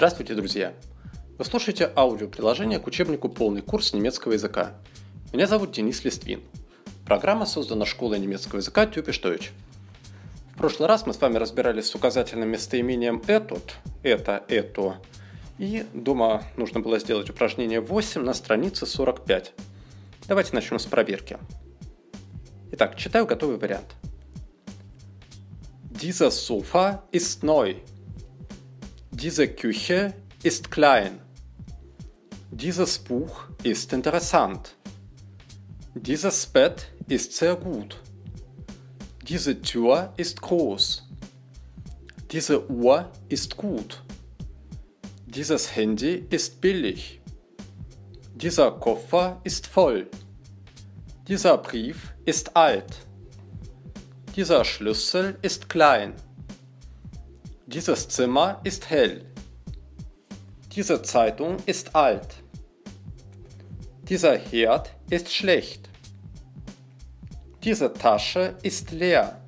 Здравствуйте, друзья! Вы слушаете аудиоприложение к учебнику «Полный курс немецкого языка». Меня зовут Денис Листвин. Программа создана школой немецкого языка Тюпиш Deutsch. В прошлый раз мы с вами разбирались с указательным местоимением «этот», «это», «это», и дома нужно было сделать упражнение 8 на странице 45. Давайте начнем с проверки. Итак, читаю готовый вариант. Dieser Sofa ist neu. Diese Küche ist klein. Dieses Buch ist interessant. Dieses Bett ist sehr gut. Diese Tür ist groß. Diese Uhr ist gut. Dieses Handy ist billig. Dieser Koffer ist voll. Dieser Brief ist alt. Dieser Schlüssel ist klein. Dieses Zimmer ist hell. Diese Zeitung ist alt. Dieser Herd ist schlecht. Diese Tasche ist leer.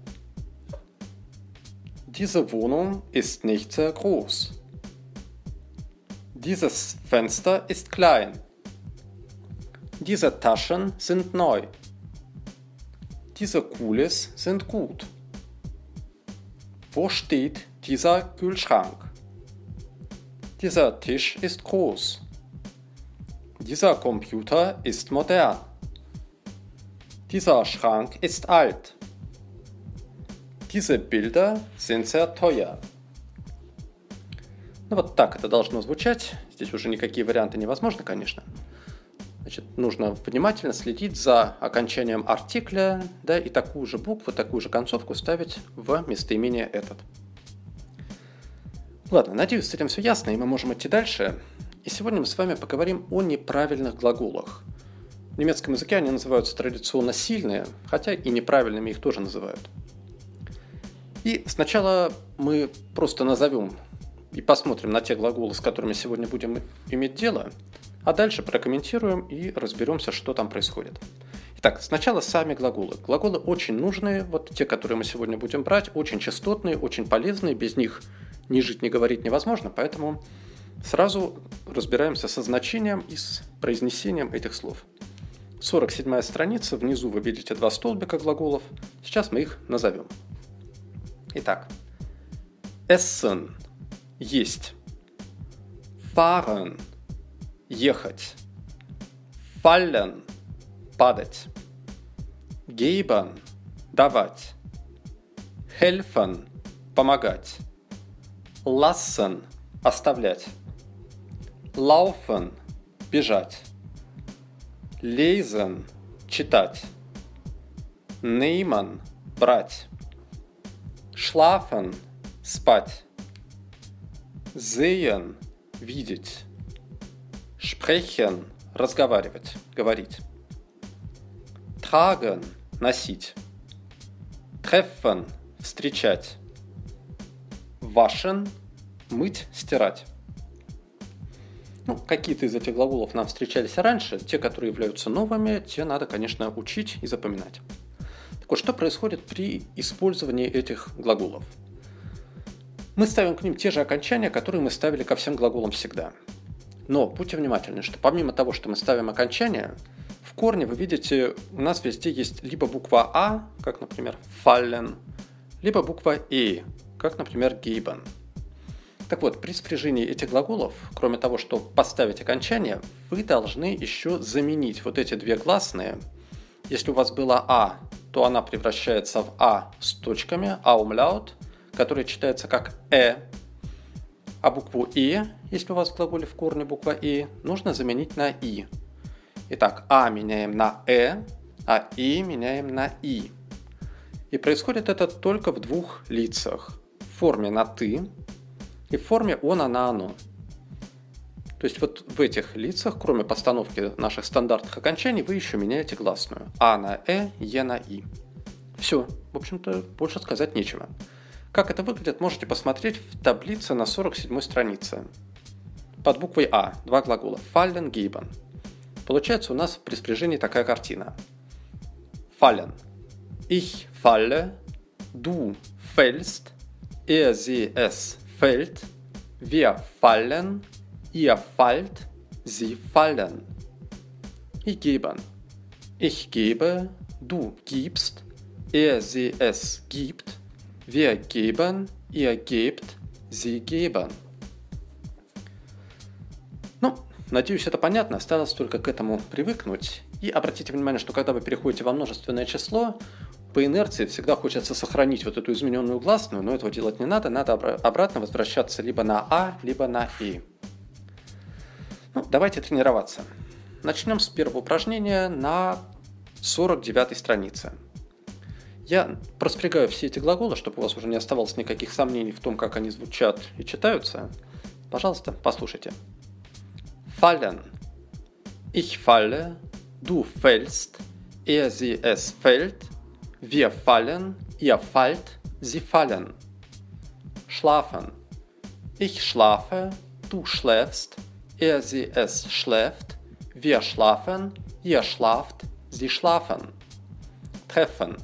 Diese Wohnung ist nicht sehr groß. Dieses Fenster ist klein. Diese Taschen sind neu. Diese Kulis sind gut. Wo steht dieser Kühlschrank? Dieser Tisch ist groß. Dieser Computer ist modern. Dieser Schrank ist alt. Diese Bilder sind sehr teuer. Ну вот так это должно звучать. Здесь уже никакие варианты невозможны, конечно. Значит, нужно внимательно следить за окончанием артикля, да, и такую же букву, такую же концовку ставить в местоимение этот. Ладно, надеюсь, с этим все ясно, и мы можем идти дальше. И сегодня мы с вами поговорим о неправильных глаголах. В немецком языке они называются традиционно сильные, хотя и неправильными их тоже называют. И сначала мы просто назовем и посмотрим на те глаголы, с которыми сегодня будем иметь дело – а дальше прокомментируем и разберемся, что там происходит. Итак, сначала сами глаголы. Глаголы очень нужные, вот те, которые мы сегодня будем брать, очень частотные, очень полезные, без них ни жить, ни говорить невозможно, поэтому сразу разбираемся со значением и с произнесением этих слов. 47 страница, внизу вы видите два столбика глаголов, сейчас мы их назовем. Итак, essen – есть, fahren – ехать. Fallen – падать. Geben – давать. Helfen – помогать. Lassen – оставлять. Laufen – бежать. Lesen – читать. Nehmen – брать. Schlafen – спать. Sehen – видеть. Sprechen – разговаривать, говорить. Tragen – носить. Treffen – встречать. Waschen – мыть, стирать. Ну, какие-то из этих глаголов нам встречались раньше, те, которые являются новыми, те надо, конечно, учить и запоминать. Так вот, что происходит при использовании этих глаголов? Мы ставим к ним те же окончания, которые мы ставили ко всем глаголам всегда – но будьте внимательны, что помимо того, что мы ставим окончание, в корне вы видите, у нас везде есть либо буква А, как, например, fallen, либо буква И, как, например, given. Так вот, при спряжении этих глаголов, кроме того, что поставить окончание, вы должны еще заменить вот эти две гласные. Если у вас было А, то она превращается в А с точками, аумляут, который читается как Э, а букву «и», если у вас в глаголе в корне буква «и», нужно заменить на «и». Итак, «а» меняем на «э», а «и» меняем на «и». И происходит это только в двух лицах. Форме на «ты» и в форме «он», «она», «оно». То есть вот в этих лицах, кроме постановки наших стандартных окончаний, вы еще меняете гласную. А на «э», «е» на «и». Все, в общем-то, больше сказать нечего. Как это выглядит, можете посмотреть в таблице на 47 странице. Под буквой А два глагола fallen, geben. Получается у нас при спряжении такая картина. Fallen. Ich falle, du fällst, er, sie, es fällt, Wir fallen, ihr fallt, sie fallen. Ich geben. Ich gebe, du gibst, er, sie, es gibt, wir geben, ihr gebt, sie geben. Ну, надеюсь, это понятно. Осталось только к этому привыкнуть. И обратите внимание, что когда вы переходите во множественное число, по инерции всегда хочется сохранить вот эту измененную гласную, но этого делать не надо. Надо обратно возвращаться либо на А, либо на И. Ну, давайте тренироваться. Начнем с первого упражнения на 49 странице. Я проспрягаю все эти глаголы, чтобы у вас уже не оставалось никаких сомнений в том, как они звучат и читаются. Пожалуйста, послушайте. Fallen. Ich falle, du fällst, er, sie, es fällt, wir fallen, ihr fallt, sie fallen. Schlafen. Ich schlafe, du schläfst, er, sie, es schläft, wir schlafen, ihr schlaft, sie schlafen. Treffen.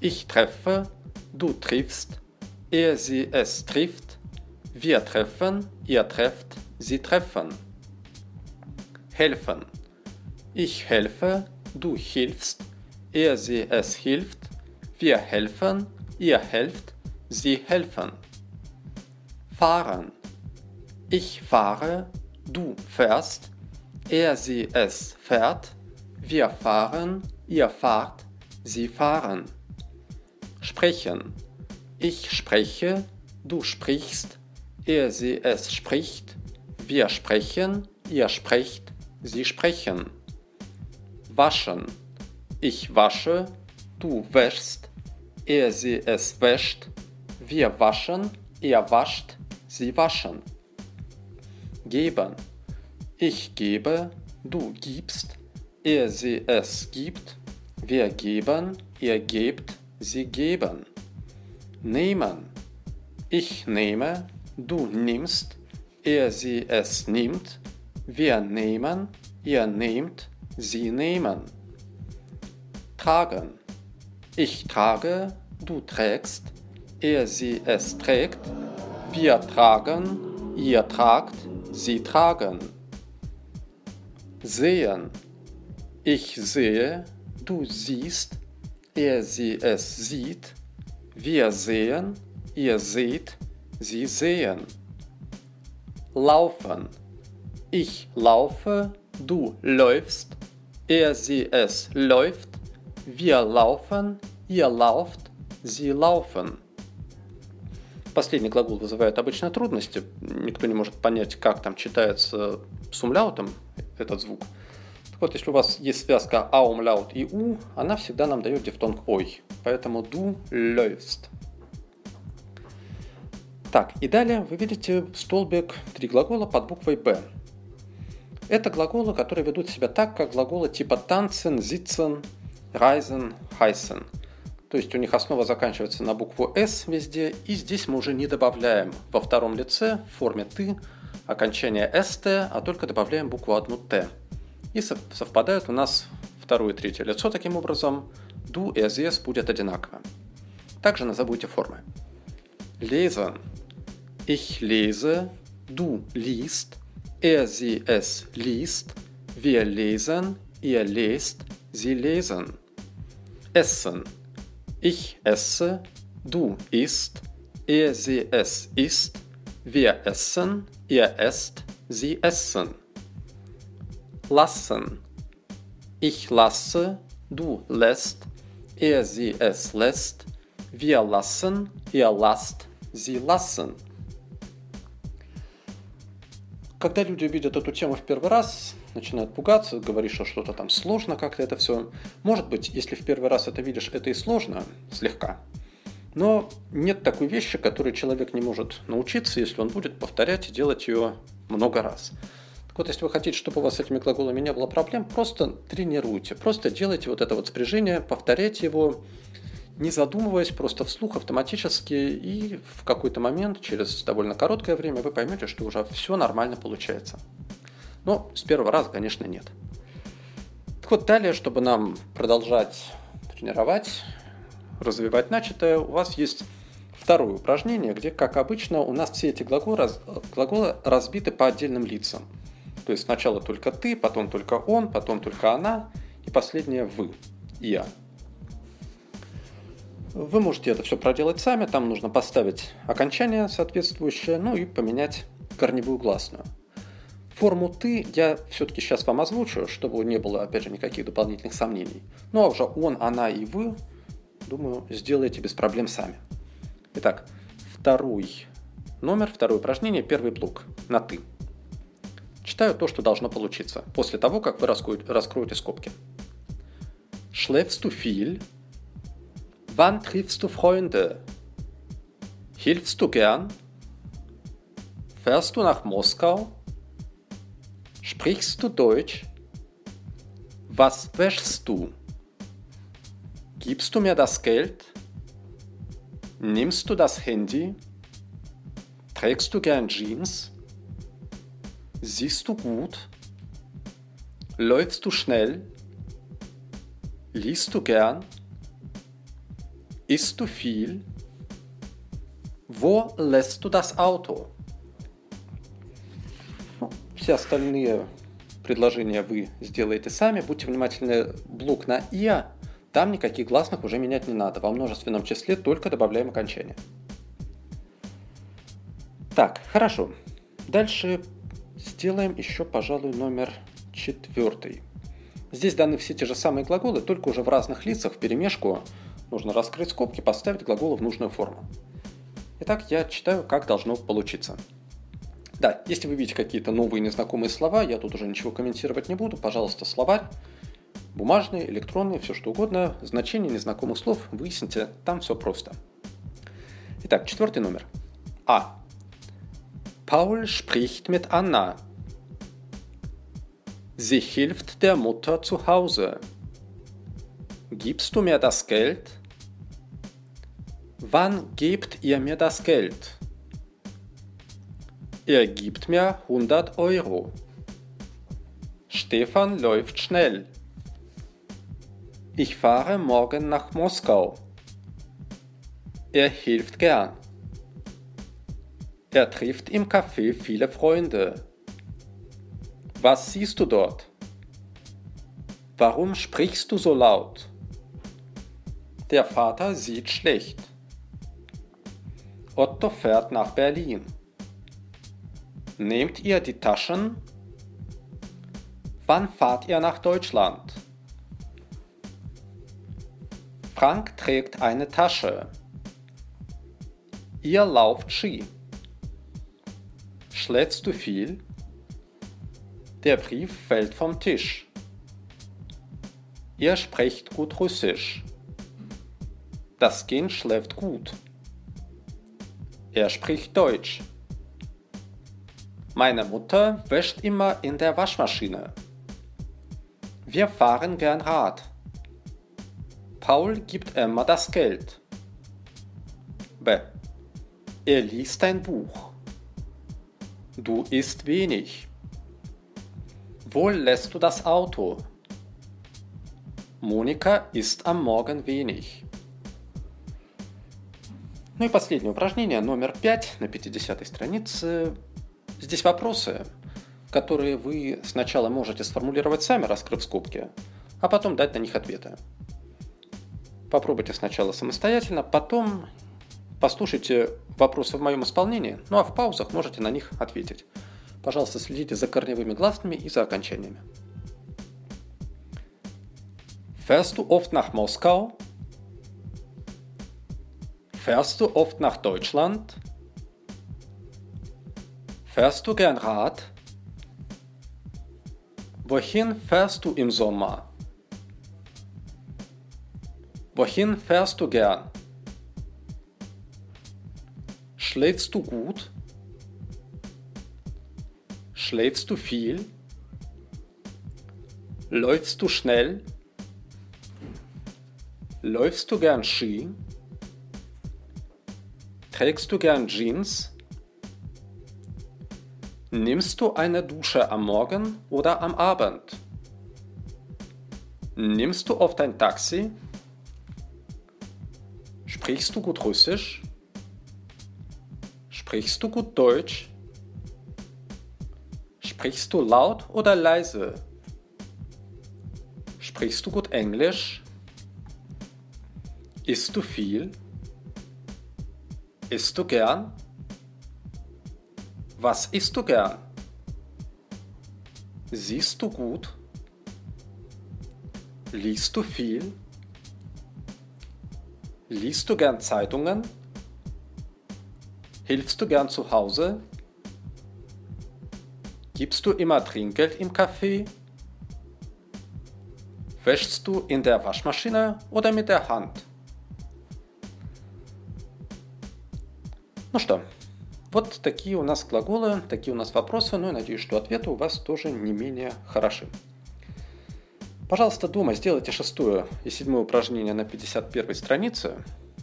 Ich treffe, du triffst, er, sie, es trifft, wir treffen, ihr trefft, sie treffen. Helfen. Ich helfe, du hilfst, er, sie, es hilft, wir helfen, ihr helft, sie helfen. Fahren. Ich fahre, du fährst, er, sie, es fährt, wir fahren, ihr fahrt, sie fahren. Sprechen. Ich spreche, du sprichst, er, sie, es spricht, wir sprechen, ihr sprecht, sie sprechen. Waschen. Ich wasche, du wäschst, er, sie, es wäscht, wir waschen, ihr wascht, sie waschen. Geben. Ich gebe, du gibst, er, sie, es gibt, wir geben, ihr gebt, sie geben. Nehmen. Ich nehme, du nimmst, er, sie, es nimmt, wir nehmen, ihr nehmt, sie nehmen. Tragen. Ich trage, du trägst, er, sie, es trägt, wir tragen, ihr tragt, sie tragen. Sehen. Ich sehe, du siehst, er, sie, es sieht, wir sehen, ihr seht, sie sehen. Laufen. Ich laufe, du läufst, er, sie, es läuft, wir laufen, ihr lauft, sie laufen. Последний глагол вызывает обычно трудности. Никто не может понять, как там читается с умляутом этот звук. Так вот, если у вас есть связка а умляут и у, она всегда нам дает дифтонг ой. Поэтому du läufst. Так, и далее вы видите столбик три глагола под буквой Б. Это глаголы, которые ведут себя так, как глаголы типа танцен, sitzen, reisen, heißen. То есть у них основа заканчивается на букву «с» везде, и здесь мы уже не добавляем во втором лице в форме «ты» окончание «ст», а только добавляем букву одну «т». И совпадают у нас второе и третье лицо таким образом. «Du» и «es» будет одинаково. Также назовите формы. Lesen. Ich lese, du liest, Er, sie, es liest, wir lesen, ihr lest, sie lesen. Essen. Ich esse, du isst, er, sie, es isst, wir essen, ihr esst, sie essen. Lassen. Ich lasse, du lässt, er, sie, es lässt, wir lassen, ihr lasst, sie lassen. Когда люди видят эту тему в первый раз, начинают пугаться, говорить, что что-то там сложно как-то это все. Может быть, если в первый раз это видишь, это и сложно, слегка. Но нет такой вещи, которой человек не может научиться, если он будет повторять и делать ее много раз. Так вот, если вы хотите, чтобы у вас с этими глаголами не было проблем, просто тренируйте, просто делайте вот это вот спряжение, повторяйте его, не задумываясь, просто вслух автоматически, и в какой-то момент, через довольно короткое время, вы поймете, что уже все нормально получается. Но с первого раза, конечно, нет. Так вот, далее, чтобы нам продолжать тренировать, развивать начатое, у вас есть второе упражнение, где, как обычно, у нас все эти глаголы, глаголы разбиты по отдельным лицам. То есть сначала только ты, потом только он, потом только она, и последнее вы, я. Вы можете это все проделать сами, там нужно поставить окончание соответствующее, ну и поменять корневую гласную. Форму «ты» я все-таки сейчас вам озвучу, чтобы не было, опять же, никаких дополнительных сомнений. Ну а уже он, она и вы, думаю, сделаете без проблем сами. Итак, второй номер, второе упражнение, первый блок на «ты». Читаю то, что должно получиться, после того, как вы раскроете скобки. Schläfst du viel? Wann triffst du Freunde? Hilfst du gern? Fährst du nach Moskau? Sprichst du Deutsch? Was wäschst du? Gibst du mir das Geld? Nimmst du das Handy? Trägst du gern Jeans? Siehst du gut? Läufst du schnell? Liest du gern? Isst du viel? Wo lässt du das Auto? Все остальные предложения вы сделаете сами. Будьте внимательны, блок на «я», там никаких гласных уже менять не надо. Во множественном числе только добавляем окончание. Так, хорошо. Дальше сделаем еще, пожалуй, номер четвертый. Здесь даны все те же самые глаголы, только уже в разных лицах, в перемешку. Нужно раскрыть скобки, поставить глаголы в нужную форму. Итак, я читаю, как должно получиться. Да, если вы видите какие-то новые незнакомые слова, я тут уже ничего комментировать не буду. Пожалуйста, словарь, бумажный, электронный, все что угодно. Значение незнакомых слов выясните, там все просто. Итак, четвертый номер. А. Paul spricht mit Anna. Sie hilft der Mutter zu Hause. Gibst du mir das Geld? Wann gebt ihr mir das Geld? Er gibt mir 100 Euro. Stefan läuft schnell. Ich fahre morgen nach Moskau. Er hilft gern. Er trifft im Café viele Freunde. Was siehst du dort? Warum sprichst du so laut? Der Vater sieht schlecht. Otto fährt nach Berlin. Nehmt ihr die Taschen? Wann fahrt ihr nach Deutschland? Frank trägt eine Tasche. Ihr lauft Ski. Schläfst du viel? Der Brief fällt vom Tisch. Ihr sprecht gut Russisch. Das Kind schläft gut. Er spricht Deutsch. Meine Mutter wäscht immer in der Waschmaschine. Wir fahren gern Rad. Paul gibt Emma das Geld. B. Er liest ein Buch. Du isst wenig. Wo lässt du das Auto? Monika isst am Morgen wenig. Ну и последнее упражнение, номер 5 на 50 странице. Здесь вопросы, которые вы сначала можете сформулировать сами, раскрыв скобки, а потом дать на них ответы. Попробуйте сначала самостоятельно, потом послушайте вопросы в моем исполнении, ну а в паузах можете на них ответить. Пожалуйста, следите за корневыми гласными и за окончаниями. Fährst du oft nach Moskau? Fährst du oft nach Deutschland? Fährst du gern Rad? Wohin fährst du im Sommer? Wohin fährst du gern? Schläfst du gut? Schläfst du viel? Läufst du schnell? Läufst du gern Ski? Trägst du gern Jeans? Nimmst du eine Dusche am Morgen oder am Abend? Nimmst du oft ein Taxi? Sprichst du gut Russisch? Sprichst du gut Deutsch? Sprichst du laut oder leise? Sprichst du gut Englisch? Isst du viel? Isst du gern? Was isst du gern? Siehst du gut? Liest du viel? Liest du gern Zeitungen? Hilfst du gern zu Hause? Gibst du immer Trinkgeld im Café? Wäschst du in der Waschmaschine oder mit der Hand? No stimmt. Вот такие у нас глаголы, такие у нас вопросы, ну и надеюсь, что ответы у вас тоже не менее хороши. Пожалуйста, дома сделайте шестое и седьмое упражнение на 51 странице.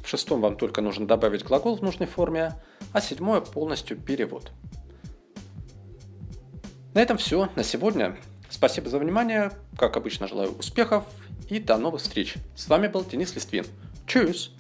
В шестом вам только нужно добавить глагол в нужной форме, а седьмое полностью перевод. На этом все на сегодня. Спасибо за внимание. Как обычно, желаю успехов и до новых встреч. С вами был Денис Листвин. Чус!